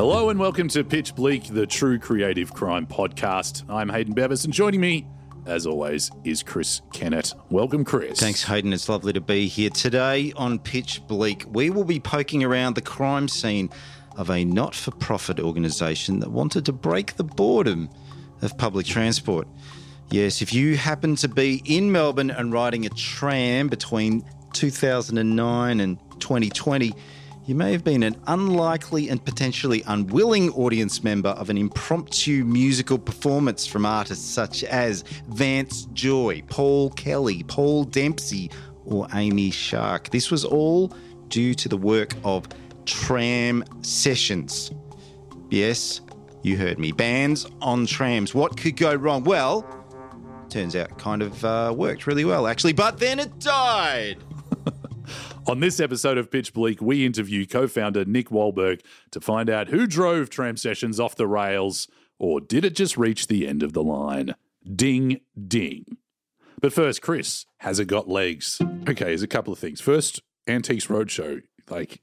Hello and welcome to Pitch Bleak, the true creative crime podcast. I'm Hayden Bevis, and joining me, as always, is Chris Kennett. Welcome, Chris. Thanks, Hayden. It's lovely to be here. Today on Pitch Bleak, we will be poking around the crime scene of a not for profit organisation that wanted to break the boredom of public transport. Yes, if you happen to be in Melbourne and riding a tram between 2009 and 2020, you may have been an unlikely and potentially unwilling audience member of an impromptu musical performance from artists such as Vance Joy, Paul Kelly, Paul Dempsey, or Amy Shark. This was all due to the work of tram sessions. Yes, you heard me. Bands on trams. What could go wrong? Well, turns out kind of uh, worked really well, actually, but then it died. On this episode of Pitch Bleak, we interview co founder Nick Wallberg to find out who drove tram sessions off the rails, or did it just reach the end of the line? Ding, ding. But first, Chris, has it got legs? Okay, there's a couple of things. First, Antiques Roadshow. Like,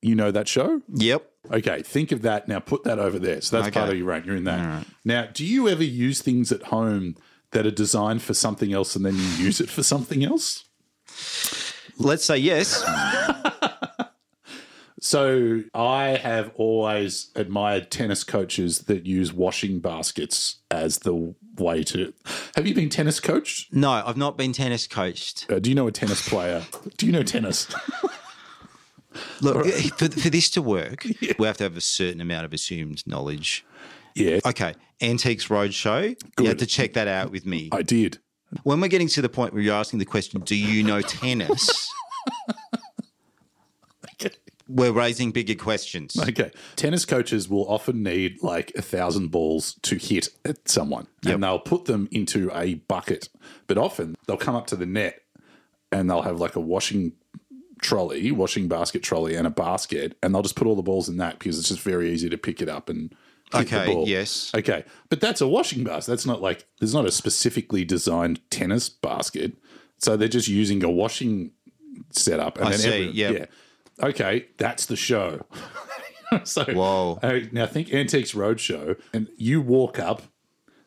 you know that show? Yep. Okay, think of that. Now put that over there. So that's Okay. part of your rant. You're in that. Right. Now, do you ever use things at home that are designed for something else and then you use it for something else? Let's say yes. So I have always admired tennis coaches that use washing baskets as the way to. Have you been tennis coached? No, I've not been tennis coached. Uh, do you know a tennis player? Do you know tennis? Look, for, for this to work, we have to have a certain amount of assumed knowledge. yeah, Okay, Antiques Roadshow. You had to check that out with me. I did. When we're getting to the point where you're asking the question, do you know tennis? We're raising bigger questions. Okay. Tennis coaches will often need like a thousand balls to hit at someone Yep. and they'll put them into a bucket. But often they'll come up to the net and they'll have like a washing trolley, washing basket trolley, and a basket, and they'll just put all the balls in that because it's just very easy to pick it up and hit the Okay, ball. yes. Okay. But that's a washing basket. That's not like there's not a specifically designed tennis basket. So they're just using a washing setup. And I then see, every- yep. yeah. Okay, that's the show. so Whoa. uh, now think Antiques Roadshow, and you walk up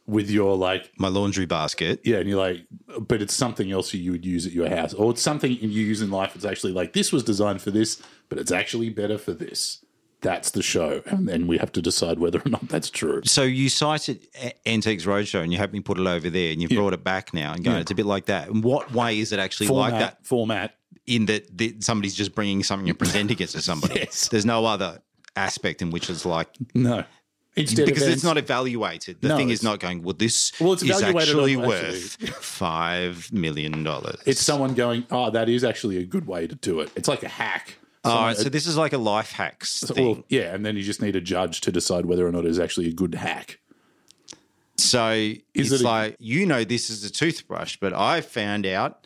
with your like, My laundry basket. yeah, and you're like, but it's something else you would use at your house, or it's something you use in life. It's actually like this was designed for this, but it's actually better for this. That's the show, and then we have to decide whether or not that's true. So you cited Antiques Roadshow and you had me put it over there and you've brought it back now and going, it's a bit like that. In what way is it actually Format, like that? format. In that the, somebody's just bringing something and presenting it to somebody. Yes. There's no other aspect in which it's like No, instead because of it's not evaluated. The No, thing is not going. Well, this Well, it's is actually on- worth five million dollars. It's someone going, oh, that is actually a good way to do it. It's like a hack. All Someone- right, so this is like a life hacks thing. well, yeah, and then you just need a judge to decide whether or not it's actually a good hack. So Is it's it a- like you know this is a toothbrush, but I found out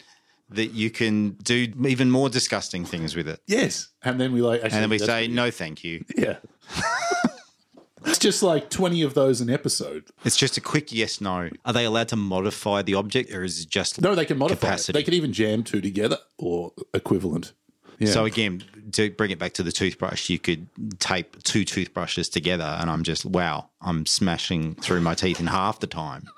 that you can do even more disgusting things with it. Yes, and then we like, actually, And then we say no, thank you. yeah. it's just like twenty of those an episode. It's just a quick yes no. Are they allowed to modify the object, or is it just No, they can modify. It. They can even jam two together or equivalent. Yeah. So again, to bring it back to the toothbrush, you could tape two toothbrushes together, and I'm just wow, I'm smashing through my teeth in half the time.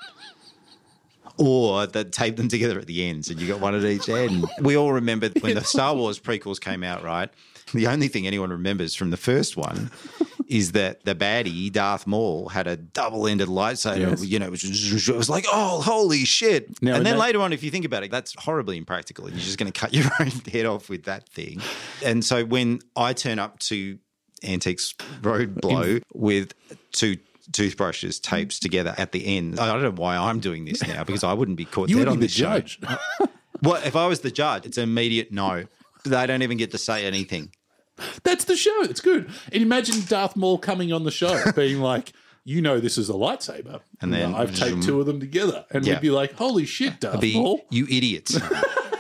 Or that tape them together at the ends, and you got one at each end. We all remember when the Star Wars prequels came out, right? The only thing anyone remembers from the first one is that the baddie Darth Maul had a double-ended lightsaber. Yes. You know, it was, it was like, oh, holy shit! Now, and then that- later on, if you think about it, that's horribly impractical. You're just going to cut your own head off with that thing. And so when I turn up to Antiques Road Blow with two toothbrushes taped together at the end, I don't know why I'm doing this now because I wouldn't be caught you dead on be the this show. judge. Well, if I was the judge, it's an immediate no. They don't even get to say anything. That's the show. It's good. And imagine Darth Maul coming on the show, being like, "You know, this is a lightsaber," And then- I've taped two of them together, and Yeah. we'd be like, "Holy shit, Darth Be Maul!" you idiots.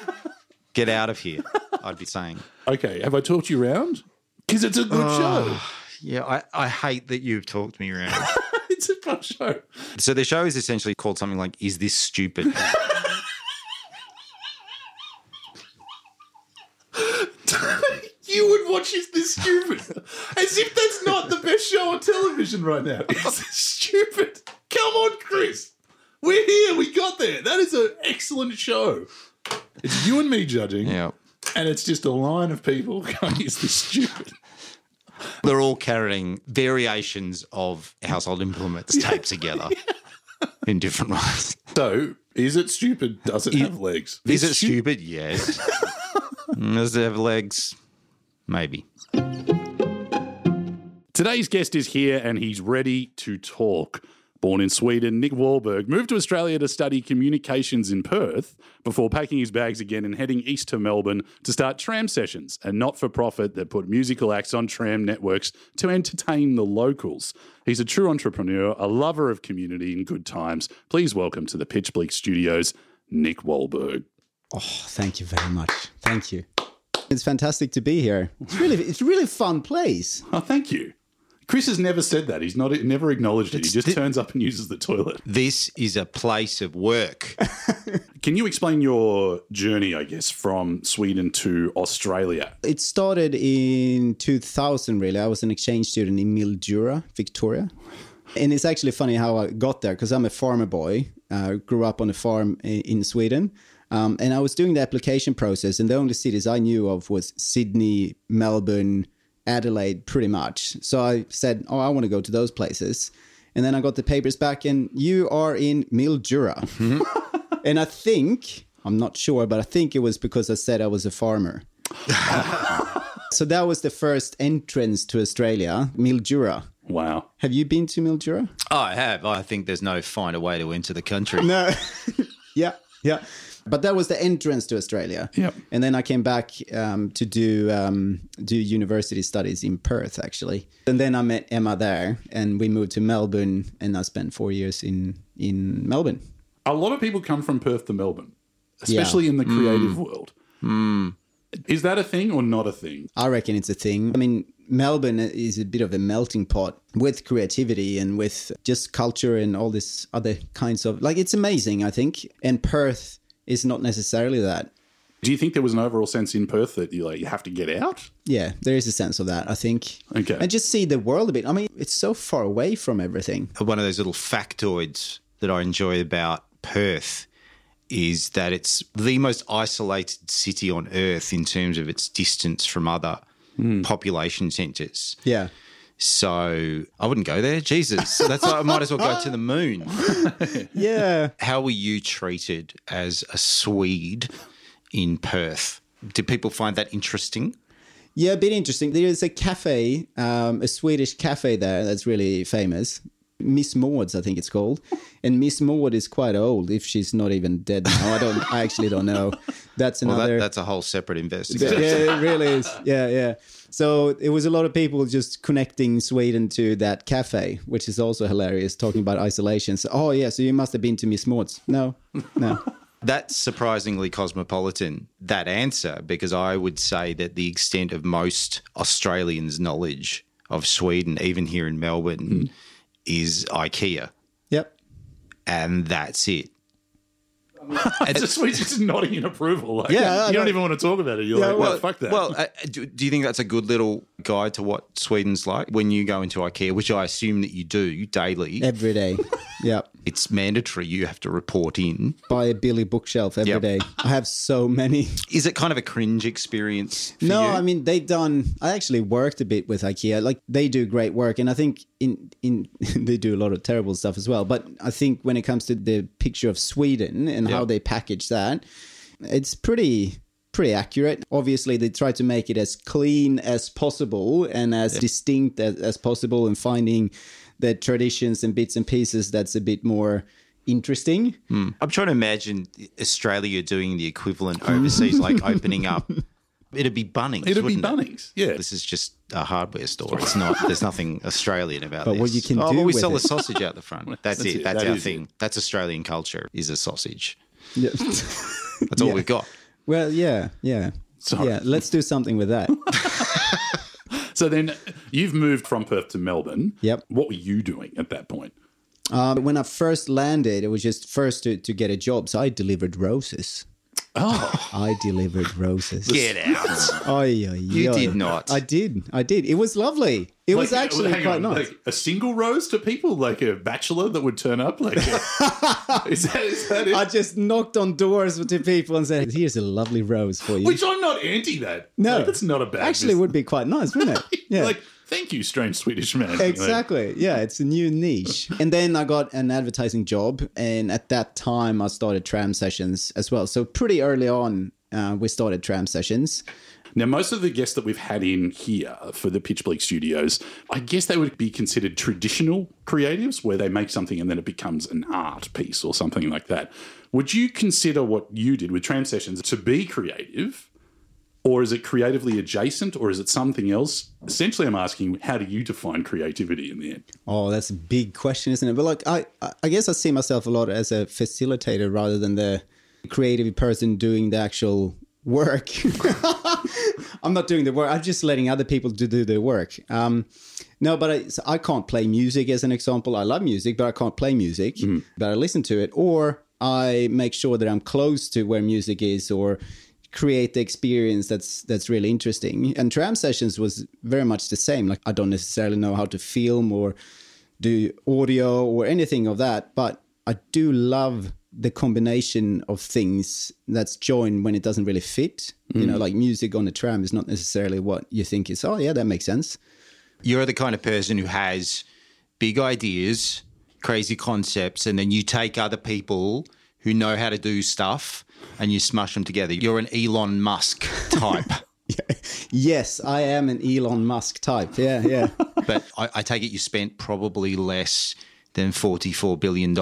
Get out of here. I'd be saying. Okay, have I talked you around? Because it's a good ah, show. Yeah, I, I hate that you've talked me around. It's a fun show. so the show is essentially called something like "Is this stupid?" you would watch Is This stupid. As if that's not the best show on television right now. It's stupid. Come on, Chris. We're here. We got there. That is an excellent show. It's you and me judging, Yeah. and it's just a line of people going, "Is this stupid?" They're all carrying variations of household implements taped together in different ways. So, is it stupid? Does it have legs? Is It's it stu- stupid? Yes. Mm, Does it have legs? Maybe. Today's guest is here and he's ready to talk. Born in Sweden, Nick Wallberg moved to Australia to study communications in Perth before packing his bags again and heading east to Melbourne to start Tram Sessions, a not for profit that put musical acts on tram networks to entertain the locals. He's a true entrepreneur, a lover of community and good times. Please welcome to the Pitch Bleak Studios, Nick Wallberg. Oh, thank you very much. Thank you. It's fantastic to be here. It's really, it's a really fun place. Oh, thank you. Chris has never said that. He's not never acknowledged it. He just turns up and uses the toilet. This is a place of work. Can you explain your journey, I guess, from Sweden to Australia? It started in 2000, really. I was an exchange student in Mildura, Victoria. And it's actually funny how I got there because I'm a farmer boy. Uh, grew up on a farm in, in Sweden. Um, and I was doing the application process, and the only cities I knew of was Sydney, Melbourne, Adelaide, pretty much. So I said, Oh, I want to go to those places. And then I got the papers back, and you are in Mildura. and I think, I'm not sure, but I think it was because I said I was a farmer. so that was the first entrance to Australia, Mildura. Wow. Have you been to Mildura? Oh, I have. I think there's no finer way to enter the country. No. yeah, yeah. But that was the entrance to Australia. Yep. And then I came back um, to do um, do university studies in Perth, actually. And then I met Emma there, and we moved to Melbourne, and I spent four years in in Melbourne. A lot of people come from Perth to Melbourne, especially in the creative world. Is that a thing or not a thing? I reckon it's a thing. I mean, Melbourne is a bit of a melting pot with creativity and with just culture and all this other kinds of like it's amazing, I think. And Perth is not necessarily that. Do you think there was an overall sense in Perth that you like you have to get out? Yeah, there is a sense of that, I think. Okay. And just see the world a bit. I mean, it's so far away from everything. One of those little factoids that I enjoy about Perth is that it's the most isolated city on earth in terms of its distance from other hmm. population centres. Yeah. So I wouldn't go there. Jesus. That's I might as well go to the moon. Yeah. How were you treated as a Swede in Perth? Did people find that interesting? Yeah, a bit interesting. There is a cafe, um, a Swedish cafe there that's really famous. Miss Maud's, I think it's called. And Miss Maud is quite old, if she's not even dead now. I don't. I actually don't know. That's Well, another. that, that's a whole separate investigation. yeah, it really is. Yeah, yeah. So it was a lot of people just connecting Sweden to that cafe, which is also hilarious. Talking about isolation. So, oh yeah, so you must have been to Miss Maud's. No, no. That's surprisingly cosmopolitan, that answer, because I would say that the extent of most Australians' knowledge of Sweden, even here in Melbourne, hmm. is IKEA. Yep. And that's it. It's just we're just nodding in approval. Like, Yeah, you don't know. even want to talk about it. You're Yeah, like, well- well, fuck that. Well, uh, do, do you think that's a good little guide to what Sweden's like when you go into IKEA, which I assume that you do daily? Every day. Yep. It's mandatory you have to report in. Buy a Billy bookshelf every Yep. day. I have so many. Is it kind of a cringe experience? For No, you? I mean they've done. I actually worked a bit with IKEA. Like they do great work, and I think in in they do a lot of terrible stuff as well. But I think when it comes to the picture of Sweden and how they package that, it's pretty pretty accurate. Obviously, they try to make it as clean as possible and as distinct as, as possible, and finding the traditions and bits and pieces that's a bit more interesting. Hmm. I'm trying to imagine Australia doing the equivalent overseas, like opening up. It'd be Bunnings. It'd be wouldn't it? Bunnings. Yeah. This is just a hardware store. It's not. There's nothing Australian about But this. what you can oh, do but we with sell it. a sausage out the front. That's, That's it. it. That's That our thing. it. That's Australian culture. Is a sausage. Yeah. That's all Yeah. we've got. well, yeah, yeah. Sorry. Yeah, let's do something with that. So then you've moved from Perth to Melbourne. Yep. What were you doing at that point? Um, when I first landed, it was just first to, to get a job. So I delivered roses. Oh, I delivered roses. Get out. Oh, yeah, You did not. I did. I did. It was lovely. It was Like, actually hang quite on, nice. Like a single rose to people, like a bachelor that would turn up. Like, is that is that it? I just knocked on doors to people and said, "Here's a lovely rose for you." Which I'm not anti that. no, like, that's not a bad. Actually, it would be quite nice, wouldn't it? Yeah. Like, thank you, strange Swedish man. Exactly. Yeah, it's a new niche. And then I got an advertising job, and at that time I started tram sessions as well. So pretty early on, uh, we started tram sessions. Now, most of the guests that we've had in here for the Pitch Bleak Studios, I guess they would be considered traditional creatives, where they make something and then it becomes an art piece or something like that. Would you consider what you did with Tram Sessions to be creative? Or is it creatively adjacent, or is it something else? Essentially, I'm asking, how do you define creativity in the end? Oh, that's a big question, isn't it? But like, I, I guess I see myself a lot as a facilitator rather than the creative person doing the actual work. I'm not doing the work. I'm just letting other people to do their work. Um, no, but I, so I can't play music as an example. I love music, but I can't play music. But I listen to it, or I make sure that I'm close to where music is, or create the experience that's that's really interesting. And tram sessions was very much the same. Like I don't necessarily know how to film or do audio or anything of that, but I do love the combination of things that's joined when it doesn't really fit. You know, mm. like music on a tram is not necessarily what you think is. Oh yeah, that makes sense. You're the kind of person who has big ideas, crazy concepts, and then you take other people who know how to do stuff and you smash them together. You're an Elon Musk type. Yes, I am an Elon Musk type. Yeah, yeah. but I, I take it you spent probably less than $44 billion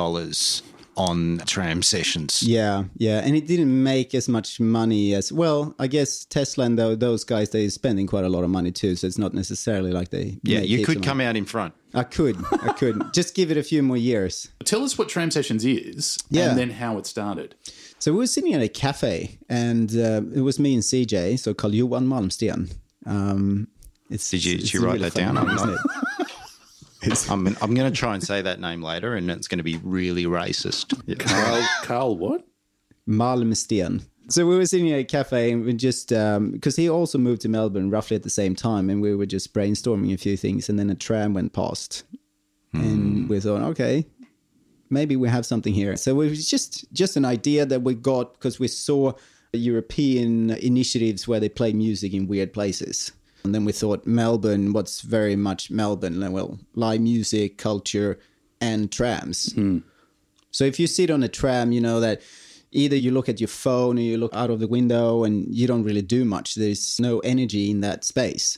on tram sessions. Yeah, yeah, and it didn't make as much money as well. I guess Tesla and tho- those guys they're spending quite a lot of money too, so it's not necessarily like they. Yeah, make you could on- come out in front. I could, I could just give it a few more years. Tell us what Tram Sessions is Yeah. and then how it started. So we were sitting at a cafe, and uh, it was me and CJ, so Carl Johan Malmsten. Um, it's, Did you- did you write really that down? name, I'm isn't it? I'm, I'm going to try and say that name later, and it's going to be really racist. Carl, Carl what? Malmsten. So we were sitting at a cafe and we just because he also moved to Melbourne roughly at the same time, and we were just brainstorming a few things, and then a tram went past, and we thought, okay, maybe we have something here. So it was just just an idea that we got because we saw European initiatives where they play music in weird places. And then we thought Melbourne, what's very much Melbourne? Well, live music, culture, and trams. Hmm. So if you sit on a tram, you know that either you look at your phone or you look out of the window and you don't really do much. There's no energy in that space.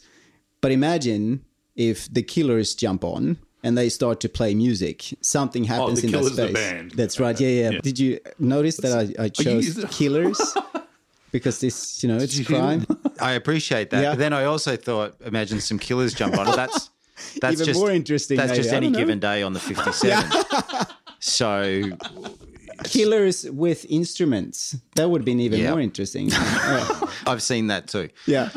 But imagine if the Killers jump on and they start to play music. Something oh, happens The in that Killers, the space. band. That's right. Yeah, yeah, Yeah. Did you notice that I, I chose you- Killers? because this, you know, it's you crime. I appreciate that, Yeah. but then I also thought, imagine some killers jump on it. That's that's Even just more interesting, That's maybe. just any know. given day on the 57. So Killers with instruments. That would have been even Yeah. more interesting. Yeah. I've seen that too. Yeah.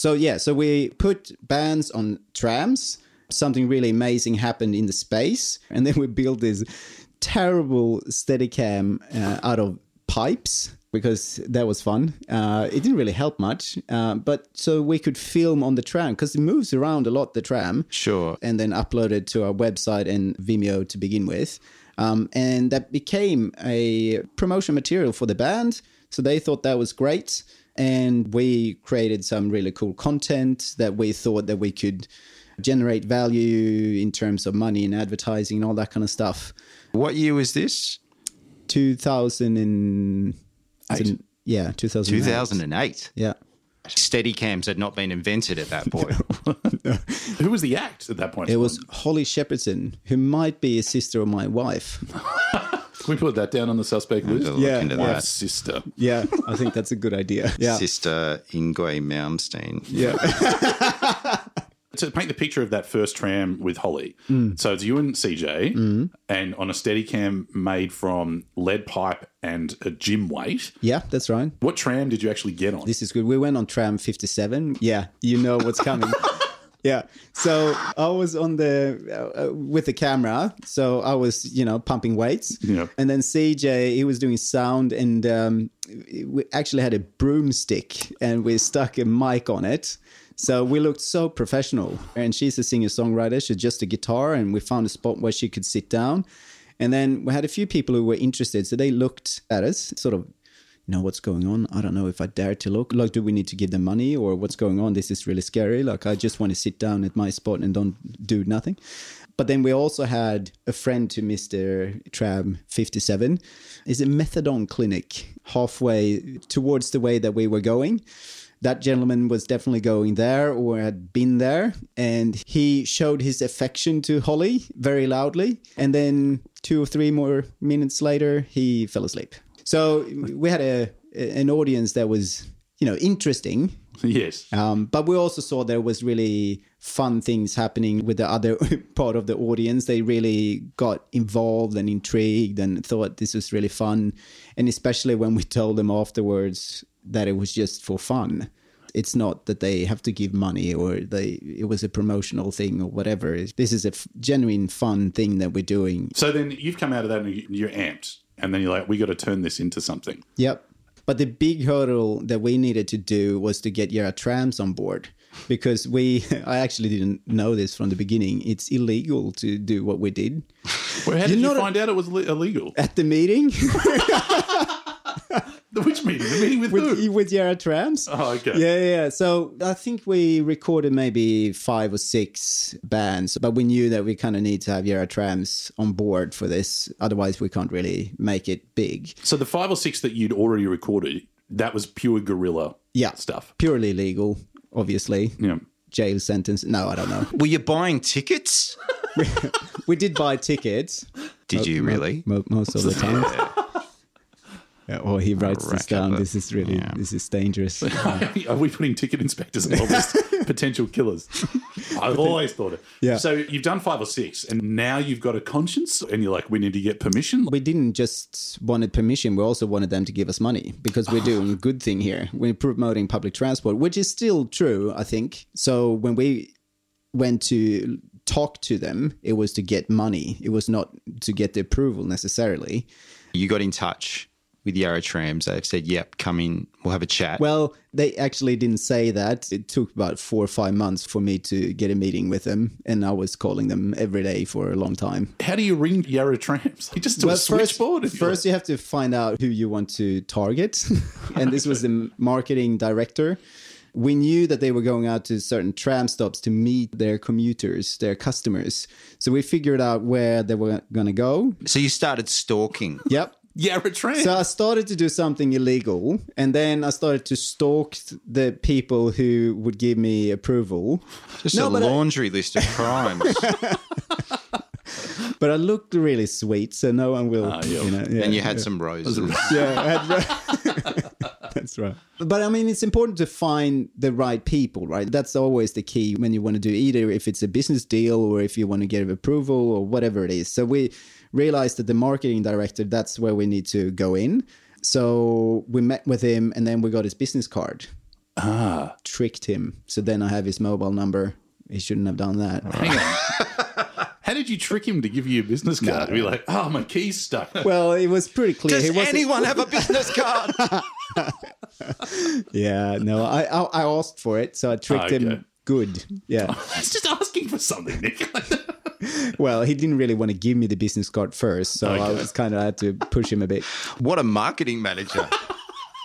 So yeah, so we put bands on trams. Something really amazing happened in the space, and then we built this terrible Steadicam uh, out of pipes because that was fun. Uh, it didn't really help much, uh, but so we could film on the tram because it moves around a lot. The tram, Sure. and then uploaded to our website and Vimeo to begin with. Um, and that became a promotion material for the band. So they thought that was great. And we created some really cool content that we thought that we could generate value in terms of money and advertising and all that kind of stuff. What year was this? 2000 and Eight. yeah, 2008. 2008. Yeah. Steadicams had not been invented at that point. Who was the act at that point? It was Holly Shepperton, who might be a sister of my wife. Can we put that down on the suspect list? Look Yeah, into yeah. My that. sister. Yeah, I think that's a good idea. Yeah. Sister Yngwie Malmsteen. Yeah. To paint the picture of that first tram with Holly. Mm. So it's you and CJ, mm. and on a steady cam made from lead pipe and a gym weight. Yeah, that's right. What tram did you actually get on? This is good. We went on tram 57. Yeah, you know what's coming. yeah. So I was on the uh, uh, with the camera. So I was, you know, pumping weights. Yeah. And then CJ, he was doing sound, and um, we actually had a broomstick, and we stuck a mic on it. So we looked so professional. And she's a singer songwriter. She's just a guitar, and we found a spot where she could sit down. And then we had a few people who were interested. So they looked at us, sort of know what's going on. I don't know if i dare to look. Like do we need to give them money or what's going on? This is really scary. Like i just want to sit down at my spot and don't do nothing. But then we also had a friend to mr tram 57 is a methadone clinic halfway towards the way that we were going. That gentleman was definitely going there or had been there and he showed his affection to holly very loudly. And then two or three more minutes later he fell asleep so we had a an audience that was you know interesting yes. um, but we also saw there was really fun things happening with the other part of the audience. They really got involved and intrigued and thought this was really fun. And especially when we told them afterwards that it was just for fun. It's not that they have to give money or they it was a promotional thing or whatever. This is a f- genuine fun thing that we're doing. So then you've come out of that and you- you're amped. And then you're like, we got to turn this into something. Yep. But the big hurdle that we needed to do was to get Yarra Trams on board because we, I actually didn't know this from the beginning. It's illegal to do what we did Well, how did you a- find out it was li- illegal? at the meeting meeting? The meeting with, with, who? with Yarra Trams. Oh, okay. Yeah, yeah. So I think we recorded maybe five or six bands, but we knew that we kind of need to have Yarra Trams on board for this. Otherwise, we can't really make it big. So the five or six that you'd already recorded, that was pure guerrilla Yeah. stuff. Purely legal, obviously. Yeah. Jail sentence. No, I don't know. Were you buying tickets? we did buy tickets. Did you really? Mo- most of the time. Or he writes this down. This is really, Yeah. this is dangerous. Are we putting ticket inspectors on list? Potential killers. I've always thought it. Yeah. So you've done five or six, and now you've got a conscience, and you're like, we need to get permission. we didn't just wanted permission we also wanted them to give us money because we're doing a good thing here we're promoting public transport which is still true i think so when we went to talk to them it was to get money it was not to get the approval necessarily You got in touch with Yarra Trams. They've said, yep, come in. We'll have a chat. well they actually didn't say that it took about four or five months for me to get a meeting with them and i was calling them every day for a long time How do you ring Yarra Trams? You just do a switchboard. and you're first you have to find out who you want to target, and this was the marketing director. We knew that they were going out to certain tram stops to meet their commuters, their customers. So we figured out where they were going to go. so you started stalking. Yep. like, Yarra Trams. So I started to do something illegal, and then I started to stalk the people who would give me approval. Just No, a but I- laundry list of crimes. But I looked really sweet, so no one will. Ah, yeah. you know, yeah, and you had yeah. some roses. yeah, I had- that's right. But I mean, it's important to find the right people, right? That's always the key when you want to do either if it's a business deal or if you want to get approval or whatever it is. So we realized that the marketing director, that's where we need to go in. So we met with him and then we got his business card. ah, Tricked him. So then I have his mobile number. He shouldn't have done that. hang on. How did you trick him to give you a business card? To be like, oh, my key's stuck. Well, it was pretty clear. Does he anyone have a business card? Yeah, no, I, I I asked for it, so I tricked Okay. him good. Yeah. It's just asking for something, Nick. Well, he didn't really want to give me the business card first, so I was kind of had to push him a bit. what a marketing manager.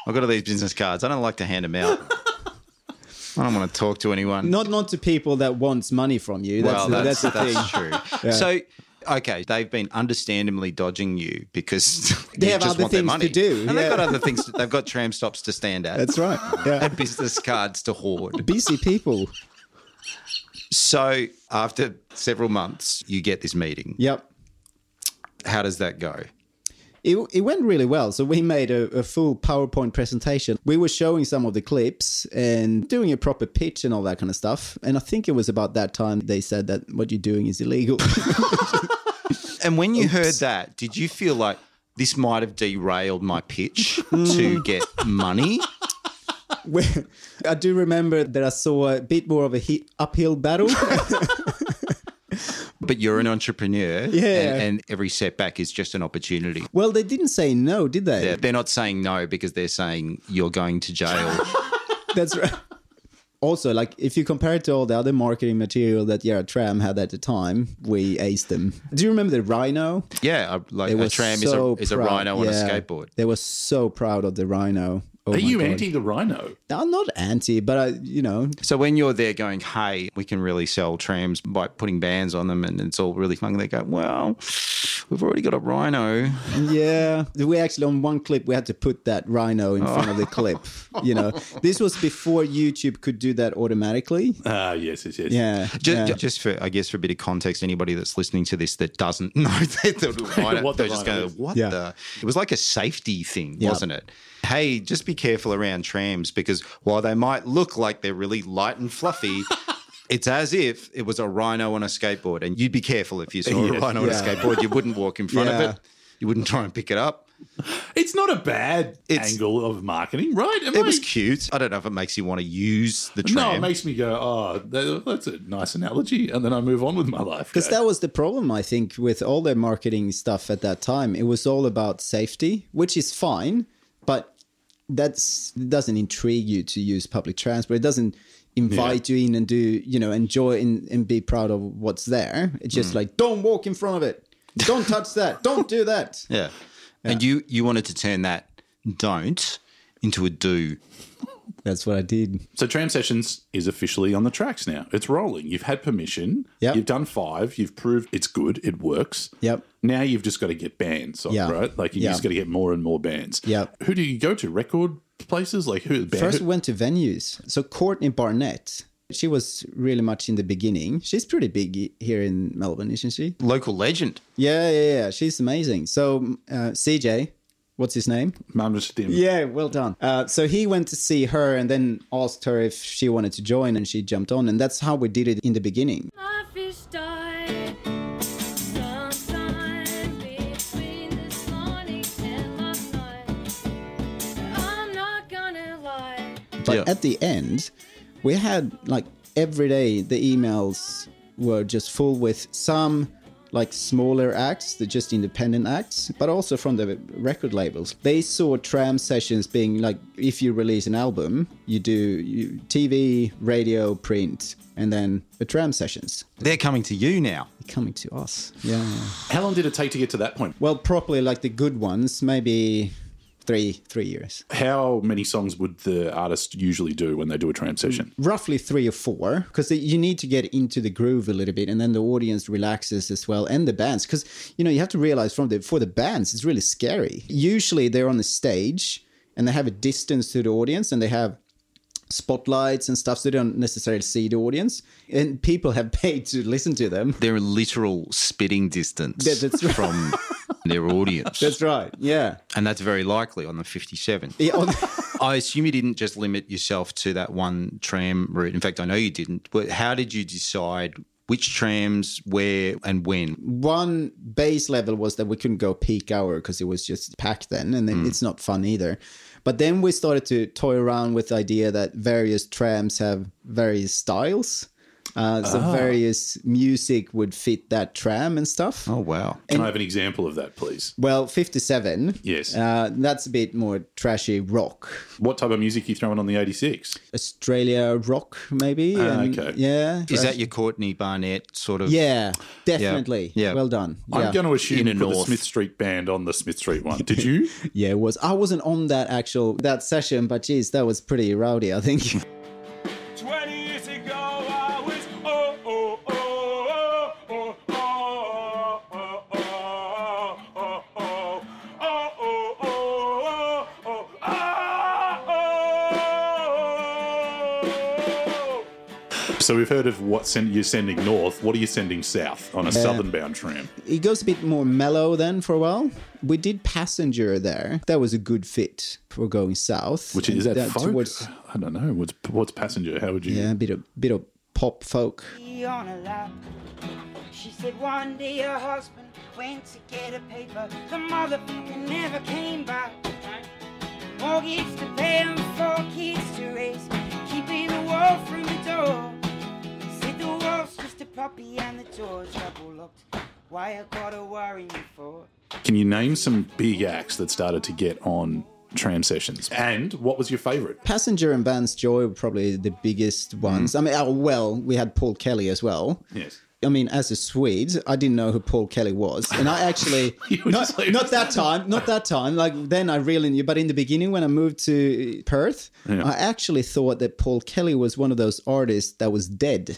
I've got all these business cards. I don't like to hand them out. I don't want to talk to anyone. Not not to people that wants money from you. That's well, the, that's, that's the that's, thing. true. So, okay, they've been understandably dodging you because They you have just other want their things to do, and they've got other things. They've got tram stops to stand at. That's right. Yeah. and business cards to hoard. Busy people. So, after several months, you get this meeting. Yep. How does that go? It, it went really well. So we made a, a full PowerPoint presentation. We were showing some of the clips and doing a proper pitch and all that kind of stuff. And I think it was about that time they said that what you're doing is illegal. And when you heard that, did you feel like this might have derailed my pitch to get money? I do remember that I saw a bit more of a hit, uphill battle. But you're an entrepreneur, Yeah. and, and every setback is just an opportunity. well, they didn't say no, did they? They're, they're not saying no because they're saying you're going to jail. That's right. Also, like if you compare it to all the other marketing material that yeah Tram had at the time, we aced them. Do you remember the Rhino? yeah, like a tram so is a is a rhino on a skateboard. They were so proud of the Rhino. Oh Are you God. anti the rhino? I'm not anti, but I, you know, So when you're there going, hey, we can really sell trams by putting bands on them and it's all really fun, they go, well, we've already got a rhino. yeah. We actually on one clip we had to put that Rhino in front of the clip. You know, this was before YouTube could do that automatically. Ah, yes, yes, yes. Yeah, Just, yeah. just for, I guess, for a bit of context, anybody that's listening to this that doesn't know that the rhino, What the they're just rhino going, is. what Yeah. the? It was like a safety thing, Yeah. wasn't it? Hey, just be careful around trams because while they might look like they're really light and fluffy, it's as if it was a rhino on a skateboard. And you'd be careful if you saw a Yes. rhino on a skateboard. You wouldn't walk in front Yeah. of it. You wouldn't try and pick it up. It's not a bad It's- angle of marketing, right? Am It I- was cute. I don't know if it makes you want to use the train No, it makes me go, oh, that's a nice analogy. And then I move on with my life. Because that was the problem, I think, with all the marketing stuff at that time. It was all about safety, which is fine, but that's it doesn't intrigue you to use public transport. It doesn't invite you in and do you know enjoy and, and be proud of what's there. It's just Mm. like don't walk in front of it, don't touch that, don't do that. Yeah. And you you wanted to turn that don't into a do. That's what I did. So Tram Sessions is officially on the tracks now. It's rolling. You've had permission. Yep. You've done five. You've proved it's good. It works. Yep. Now you've just got to get bands, on, Yeah. right? Like you Yeah. just got to get more and more bands. yeah Who do you go to? Record places? Like who? Band, First, we went to venues. So Courtney Barnett, she was really much in the beginning. She's pretty big here in Melbourne, isn't she? Local legend. Yeah, yeah, yeah. She's amazing. So uh, CJ, what's his name? Malmsteen. Yeah, well done. Uh, so he went to see her and then asked her if she wanted to join, and she jumped on, and that's how we did it in the beginning. My But Yeah. at the end, we had like every day the emails were just full with some like smaller acts, the just independent acts, but also from the record labels. They saw tram sessions being like if you release an album, you do you, TV, radio, print, and then the tram sessions They're coming to you now. They're coming to us. Yeah. How long did it take to get to that point? Well, properly like the good ones, maybe three three years. How many songs would the artist usually do when they do a tram session? Mm, roughly three or four because you need to get into the groove a little bit and then the audience relaxes as well and the bands because you know you have to realize from the for the bands it's really scary usually they're on the stage and they have a distance to the audience and they have spotlights and stuff so they don't necessarily see the audience and people have paid to listen to them They're a literal spitting distance Yeah, that's right. from their audience. that's right yeah, and that's very likely on the 57. Yeah, on- I assume you didn't just limit yourself to that one tram route. In fact, I know you didn't. But how did you decide which trams, where, and when? one base level was that we couldn't go peak hour because it was just packed then and then mm. it's not fun either but then we started to toy around with the idea that various trams have various styles uh, so various music would fit that tram and stuff Oh, wow. Can I have an example of that, please? well 57 Yes. uh, that's a bit more trashy rock What type of music are you throwing on the 86? australia rock maybe Ah, and- okay. yeah Is that your Courtney Barnett sort of? yeah definitely Yeah. well done I'm yeah. going to assume Inner you put the Smith Street band on the Smith Street one. Did you? Yeah, it was. I wasn't on that actual that session, but geez, that was pretty rowdy. I think. 20 So we've heard of what send, you're sending north. What are you sending south on a southern bound tram? it goes a bit more mellow then for a while. We did passenger there. That was a good fit for going south. Which is And that folk? towards- I don't know. What's what's passenger? How would you? yeah, a bit of bit of pop folk. on a lap. She said one day her husband went to get a paper. The motherfucker never came back. Mortgage to pay and four kids to raise. Keeping the wolf from the door. Said the just a puppy and the door's double locked. Why I gotta worry me for? Can you name some big acts that started to get on tram sessions? And what was your favourite? Passenger and Vance Joy were probably the biggest ones. Mm. I mean, oh, well, we had Paul Kelly as well. Yes. I mean, as a Swede, I didn't know who Paul Kelly was, and I actually not, like- not that time, not that time. Like then, I really knew. But in the beginning, when I moved to Perth, Yeah. I actually thought that Paul Kelly was one of those artists that was dead.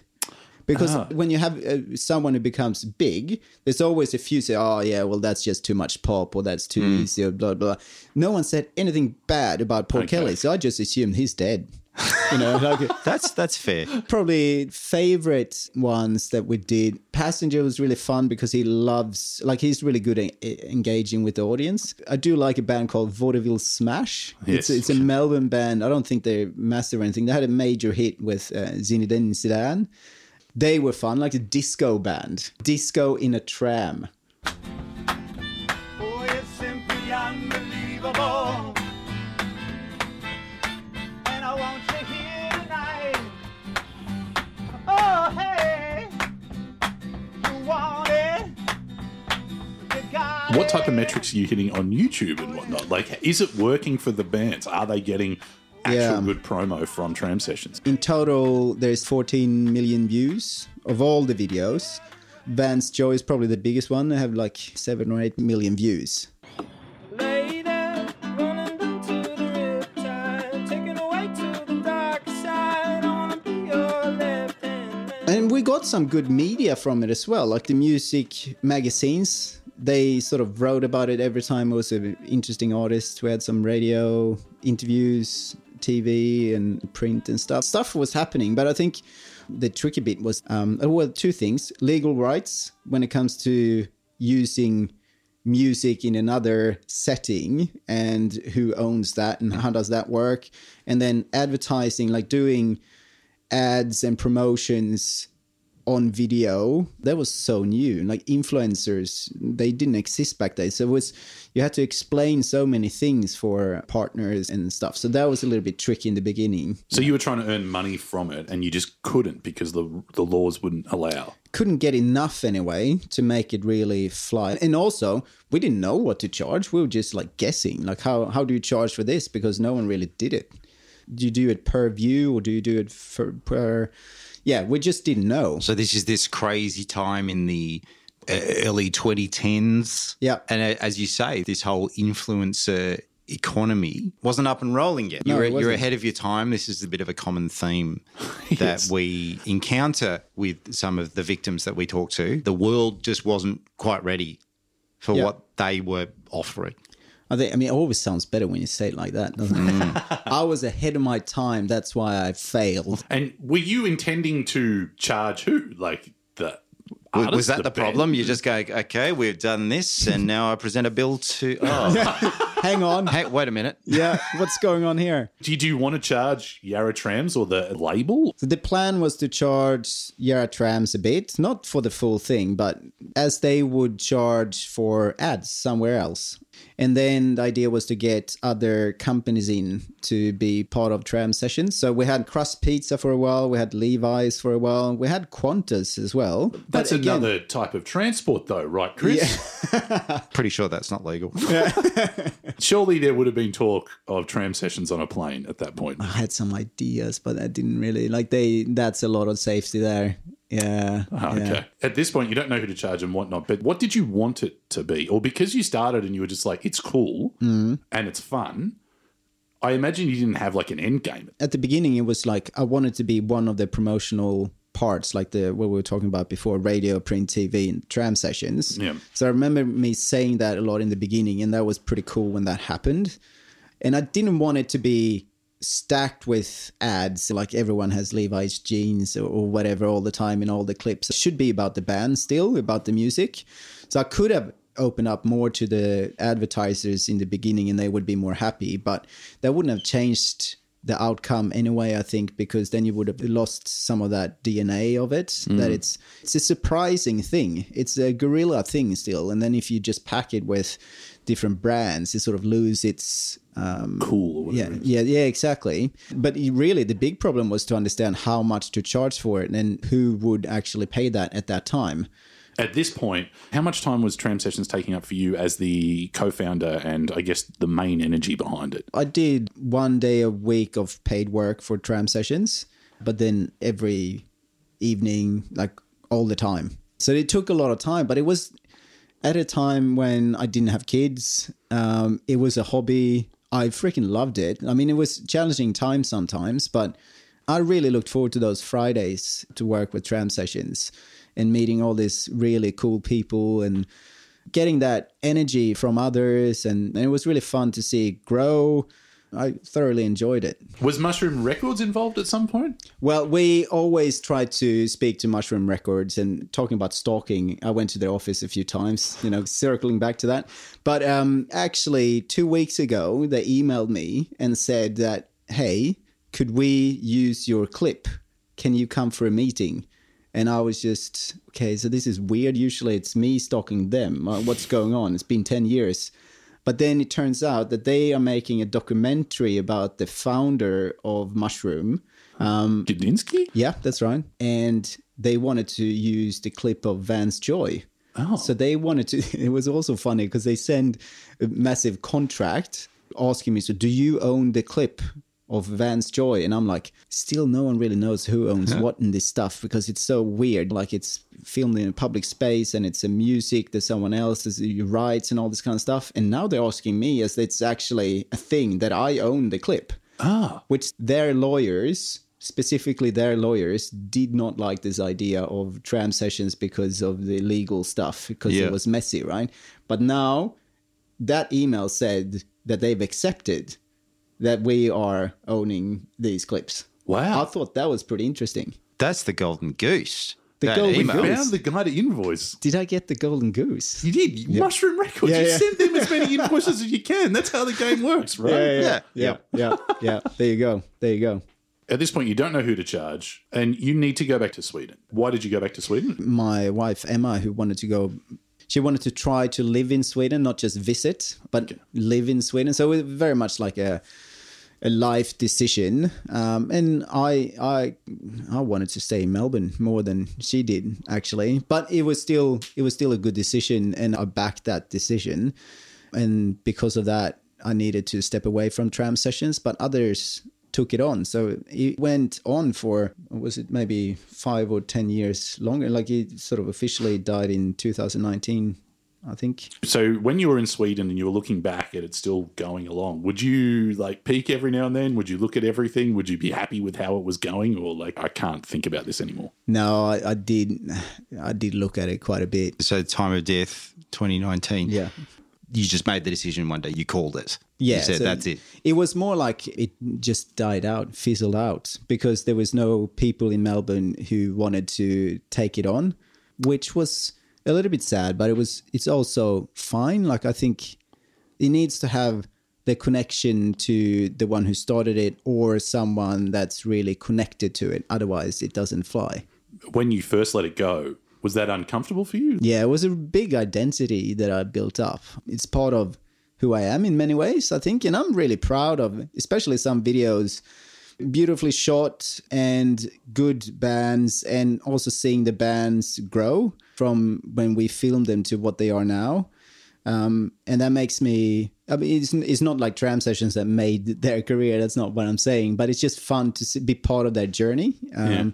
Because Ah. when you have uh, someone who becomes big, there's always a few say, "Oh yeah, well that's just too much pop, or that's too Hmm. easy," or blah blah. No one said anything bad about Paul Okay. Kelly, so I just assumed he's dead. You know, like That's that's fair. probably favorite ones that we did passenger was really fun because he loves like he's really good at engaging with the audience i do like a band called vaudeville smash Yes. it's, it's a melbourne band i don't think they're massive or anything they had a major hit with uh, zinedine zidane they were fun like a disco band disco in a tram Oh, it's simply unbelievable. And I want you here tonight. Oh, hey, you want it? You got What type of metrics are you hitting on YouTube and whatnot? Like, is it working for the bands? Are they getting actual Yeah. good promo from tram sessions? in total there's 14 million views of all the videos vance joy is probably the biggest one they have like 7 or 8 million views Lady, running down to the riptide, taken away to the dark side. I wanna be your left hand man. And we got some good media from it as well, like the music magazines. They sort of wrote about it every time it was an interesting artist. We had some radio interviews, TV, and print and stuff. Stuff was happening, but I think the tricky bit was um, well, two things: legal rights when it comes to using music in another setting and who owns that and how does that work and then advertising like doing ads and promotions on video that was so new. Like influencers they didn't exist back then. So it was you had to explain so many things for partners and stuff. So that was a little bit tricky in the beginning. So you were trying to earn money from it, and you just couldn't because the the laws wouldn't allow. couldn't get enough anyway to make it really fly. And also we didn't know what to charge. We were just like guessing. Like how how do you charge for this? Because no one really did it. Do you do it per view or do you do it for per yeah we just didn't know So this is this crazy time in the uh, early 2010s. Yeah. And uh, as you say, this whole influencer economy wasn't up and rolling yet. No, you're, you're ahead of your time. This is a bit of a common theme that we encounter with some of the victims that we talk to. The world just wasn't quite ready for Yeah. what they were offering. I think. I mean, it always sounds better when you say it like that, doesn't it? Mm. I was ahead of my time. That's why I failed. And were you intending to charge who? Like the W- artist, was that the, band? problem? You just go, okay, we've done this, and now I present a bill to. Oh, Hang on. hey, wait a minute. Yeah, what's going on here? Did you want to charge Yarra Trams or the label? So the plan was to charge Yarra Trams a bit, not for the full thing, but as they would charge for ads somewhere else. And then the idea was to get other companies in to be part of tram sessions. So we had Crust Pizza for a while, we had Levi's for a while, we had Qantas as well. That's again- another type of transport, though, right, Chris? Yeah. Pretty sure that's not legal. Surely there would have been talk of tram sessions on a plane at that point. I had some ideas, but I didn't really like they. That's a lot of safety there. Yeah. Ah, yeah. okay. At this point, you don't know who to charge and whatnot, but what did you want it to be? Or because you started and you were just like, it's cool Mm-hmm. and it's fun, I imagine you didn't have like an end game. At the beginning, it was like I wanted to be one of the promotional parts, like the what we were talking about before, radio, print, TV, and tram sessions. Yeah. So I remember me saying that a lot in the beginning, and that was pretty cool when that happened. And I didn't want it to be stacked with ads like everyone has Levi's jeans or, or whatever all the time in all the clips. It should be about the band still, about the music. So I could have opened up more to the advertisers in the beginning and they would be more happy, but that wouldn't have changed the outcome anyway i think because then you would have lost some of that dna of it that mm. it's it's a surprising thing it's a gorilla thing still and then if you just pack it with different brands, it sort of lose its um, Cool. Or whatever. yeah, yeah, yeah, exactly. But really, the big problem was to understand how much to charge for it and who would actually pay that at that time. At this point, how much time was Tram Sessions taking up for you as the co-founder and I guess the main energy behind it? I did one day a week of paid work for tram sessions, but then every evening, like all the time. So it took a lot of time, but it was at a time when I didn't have kids. Um, it was a hobby. I freaking loved it. I mean, it was challenging times sometimes, but I really looked forward to those Fridays to work with tram sessions and meeting all these really cool people and getting that energy from others. And, and it was really fun to see grow. I thoroughly enjoyed it. Was Mushroom Records involved at some point? Well, we always try to speak to Mushroom Records and talking about stalking. I went to their office a few times, you know, circling back to that. But um, actually, two weeks ago, they emailed me and said that, hey, could we use your clip? Can you come for a meeting? And I was just, okay, so this is weird. Usually it's me stalking them. Uh, What's going on? It's been 10 years. But then it turns out that they are making a documentary about the founder of Mushroom. Um, Gudinski? Yeah, that's right. And they wanted to use the clip of Vance Joy. Oh. So they wanted to. It was also funny because they send a massive contract asking me, "So do you own the clip of Vance Joy?" And I'm like, still no one really knows who owns what in this stuff because it's so weird. Like it's filmed in a public space and it's a music that someone else has rights and all this kind of stuff. And now they're asking me as it's actually a thing that I own the clip Ah. which their lawyers specifically their lawyers did not like this idea of tram sessions because of the legal stuff because Yeah. it was messy right but now that email said that they've accepted that we are owning these clips Wow. i thought that was pretty interesting That's the golden goose. The That golden email. goose. Found the guy to invoice. did i get the golden goose You did. Mushroom Records. Yeah, you yeah. send them as many invoices as you can. That's how the game works, right? Yeah. yeah yeah yeah there you go there you go At this point, you don't know who to charge, and you need to go back to Sweden. Why did you go back to Sweden? my wife Emma, who wanted to go, she wanted to try to live in Sweden, not just visit, but live in Sweden. So it was very much like a a life decision. Um, and I I I wanted to stay in Melbourne more than she did actually, but it was still it was still a good decision, and I backed that decision. And because of that, I needed to step away from tram sessions, but others took it on. So it went on for was it maybe five or ten years longer? Like it sort of officially died in 2019, I think. So when you were in Sweden and you were looking back at it still going along, would you like peek every now and then? Would you look at everything? Would you be happy with how it was going, or like I can't think about this anymore? No, I, I did, I did look at it quite a bit. So time of death, 2019. Yeah. You just made the decision one day. You called it. Yeah, You said so that's it. It was more like it just died out, fizzled out, because there was no people in Melbourne who wanted to take it on, which was a little bit sad. But it was. It's also fine. Like I think it needs to have the connection to the one who started it or someone that's really connected to it. Otherwise, it doesn't fly. When you first let it go, was that uncomfortable for you? Yeah, it was a big identity that I built up. It's part of who I am in many ways, I think. And I'm really proud of, especially some videos, beautifully shot and good bands, and also seeing the bands grow from when we filmed them to what they are now. Um, and that makes me, I mean, it's, it's not like tram sessions that made their career. That's not what I'm saying, but it's just fun to see, be part of that journey. Um, Yeah.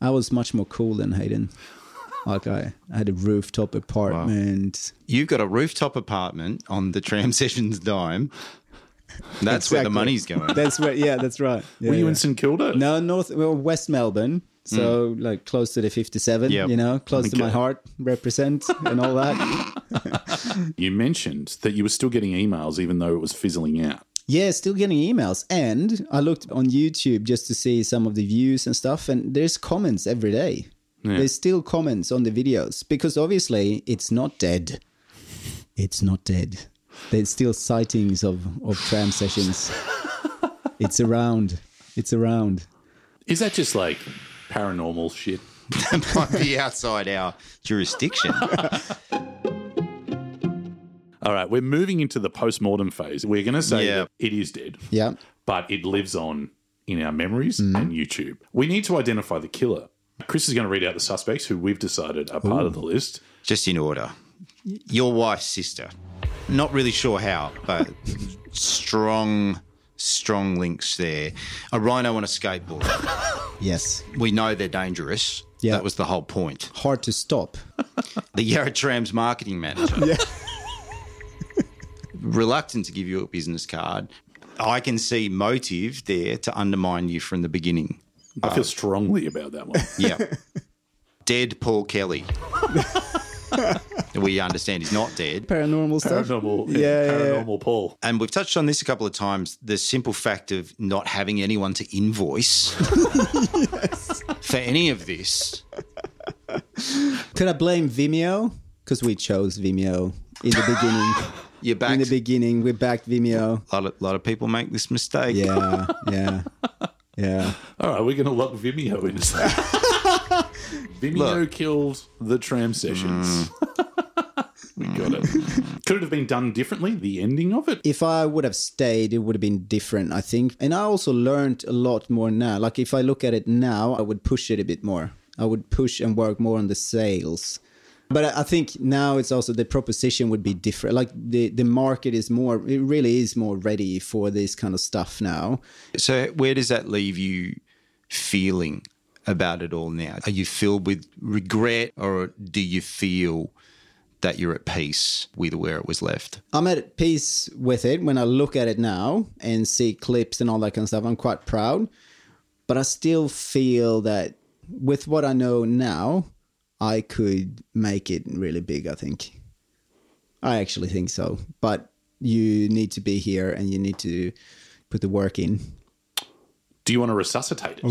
I was much more cool than Hayden. Like I, I had a rooftop apartment. You've got a rooftop apartment on the tram sessions dime. That's where the money's going. That's right. Yeah, that's right. Yeah, Were you yeah. in St Kilda? No, North, well, West Melbourne. So mm. like close to the 57, Yep. you know, close to my heart, represent and all that. You mentioned that you were still getting emails even though it was fizzling out. Yeah, still getting emails. And I looked on YouTube just to see some of the views and stuff, and there's comments every day. There's still comments on the videos because obviously it's not dead. It's not dead. There's still sightings of, of tram sessions. it's around. It's around. Is that just like paranormal shit? that might be outside our jurisdiction. All right, we're moving into the post-mortem phase. We're going to say Yeah. that it is dead, Yeah. but it lives on in our memories Mm-hmm. and YouTube. We need to identify the killer. Chris is going to read out the suspects who we've decided are part of the list. Just in order. Your wife's sister. Not really sure how, but strong, strong links there. A rhino on a skateboard. Yes. We know they're dangerous. Yeah. That was the whole point. Hard to stop. The Yarra Trams marketing manager. Reluctant to give you a business card. I can see motive there to undermine you from the beginning. I feel strongly about that one. Yeah. dead Paul Kelly. we understand he's not dead. Paranormal stuff. Paranormal, Yeah, yeah, yeah. paranormal Paul. And we've touched on this a couple of times the simple fact of not having anyone to invoice for any of this. Could I blame Vimeo? Because we chose Vimeo in the beginning. You're back. in the beginning, we backed Vimeo. a lot of, lot of people make this mistake. Yeah, yeah, yeah. All right, we're going to lock Vimeo in. Vimeo Look. killed the tram sessions. Mm. we got it. Could it have been done differently? The ending of it? If I would have stayed, it would have been different, I think. And I also learned a lot more now. Like if I look at it now, I would push it a bit more. I would push and work more on the sales. But I I think now it's also the proposition would be different. Like the the market is more, it really is more ready for this kind of stuff now. So, where does that leave you feeling about it all now? Are you filled with regret or do you feel that you're at peace with where it was left? I'm at peace with it when I look at it now and see clips and all that kind of stuff. I'm quite proud, but I still feel that with what I know now, I could make it really big. I think. I actually think so, but you need to be here and you need to put the work in. Do you want to resuscitate it?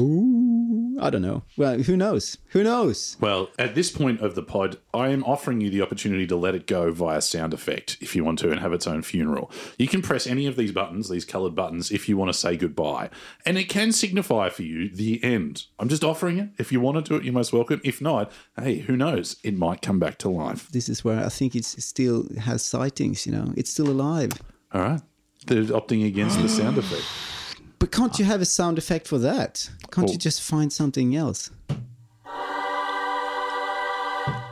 I don't know. Well, who knows? Who knows? Well, at this point of the pod, I am offering you the opportunity to let it go via sound effect if you want to and have its own funeral. You can press any of these buttons, these coloured buttons, if you want to say goodbye. And it can signify for you the end. I'm just offering it. If you want to do it, you're most welcome. If not, hey, who knows? It might come back to life. This is where I think it still has sightings. You know, it's still alive. All right. They're opting against the sound effect. But can't you have a sound effect for that? Can't Well- you just find something else?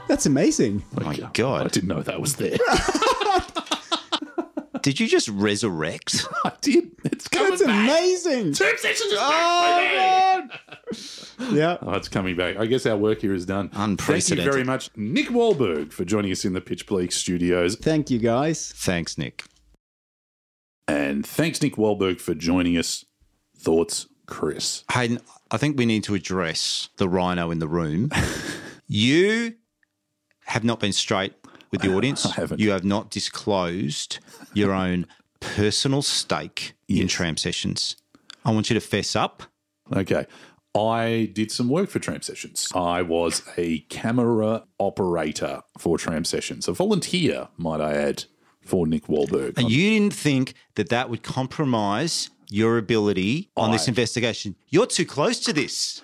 That's amazing. Oh my I uh, God. I didn't know that was there. Did you just resurrect? I did. It's coming That's back. amazing. Tram sessions is back, baby. Yeah. Oh, it's coming back. I guess our work here is done. Thank you very much, Nick Wallberg, for joining us in the Pitch Bleak studios. Thank you, guys. Thanks, Nick. And thanks, Nick Wallberg, for joining us. Thoughts, Chris? Hayden, I think we need to address the rhino in the room. you have not been straight with the audience. I haven't. You have not disclosed your own personal stake in tram sessions. I want you to fess up. Okay. I did some work for Tram Sessions. I was a camera operator for Tram Sessions, a volunteer, might I add, for Nick Wallberg. And you didn't think that that would compromise your ability on this investigation. You're too close to this.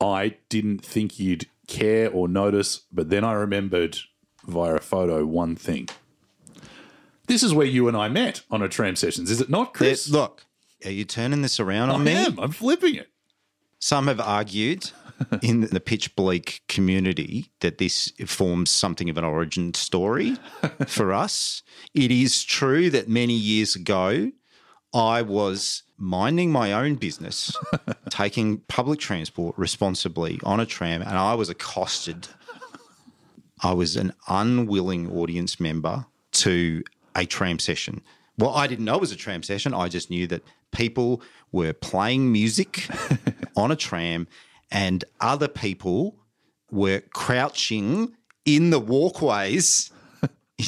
I didn't think you'd care or notice, but then I remembered via a photo one thing. This is where you and I met on a Tram Sessions, is it not, There- Chris? look, are you turning this around on I me? am. I'm flipping it. Some have argued in the pitch bleak community that this forms something of an origin story for us. It is true that many years ago, I was minding my own business, taking public transport responsibly on a tram, and I was accosted. I was an unwilling audience member to a tram session. Well, I didn't know it was a tram session. I just knew that people were playing music on a tram and other people were crouching in the walkways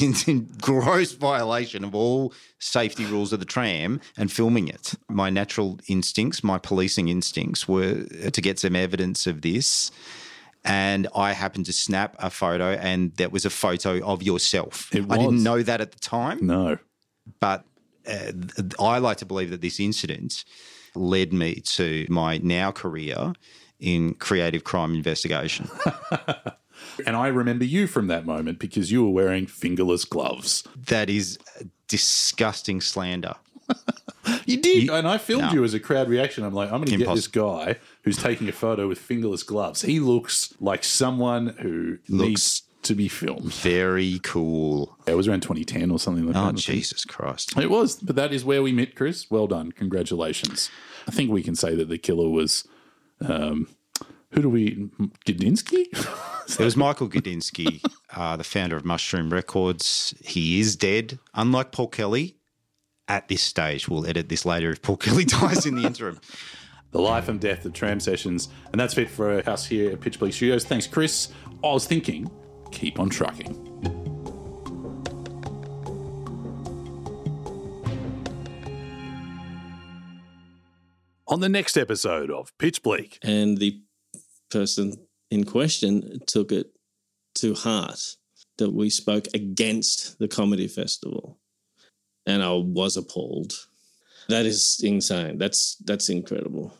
in, in gross violation of all safety rules of the tram and filming it. My natural instincts, my policing instincts were to get some evidence of this. And I happened to snap a photo, and that was a photo of yourself. It I didn't know that at the time No. but uh, I like to believe that this incident led me to my now career in creative crime investigation. And I remember you from that moment because you were wearing fingerless gloves. That is disgusting slander. You did. You- and I filmed No. you as a crowd reaction. I'm like, I'm going to get this guy who's taking a photo with fingerless gloves. He looks like someone who Looks- needs to be filmed. Very cool. It was around 2010 or something like that. Oh. Jesus Christ. It was, but that is where we met, Chris. Well done. Congratulations. I think we can say that the killer was, um, who do we, Gudinski? It was Michael Gudinski, uh, the founder of Mushroom Records. He is dead. Unlike Paul Kelly, at this stage, we'll edit this later if Paul Kelly dies in the interim. the life and death of tram sessions. And that's it for us here at Pitch Bleak Studios. Thanks, Chris. I was thinking, keep on trucking. On the next episode of Pitch Bleak, and the person in question took it to heart that we spoke against the comedy festival. And i was appalled. That is insane. That's that's incredible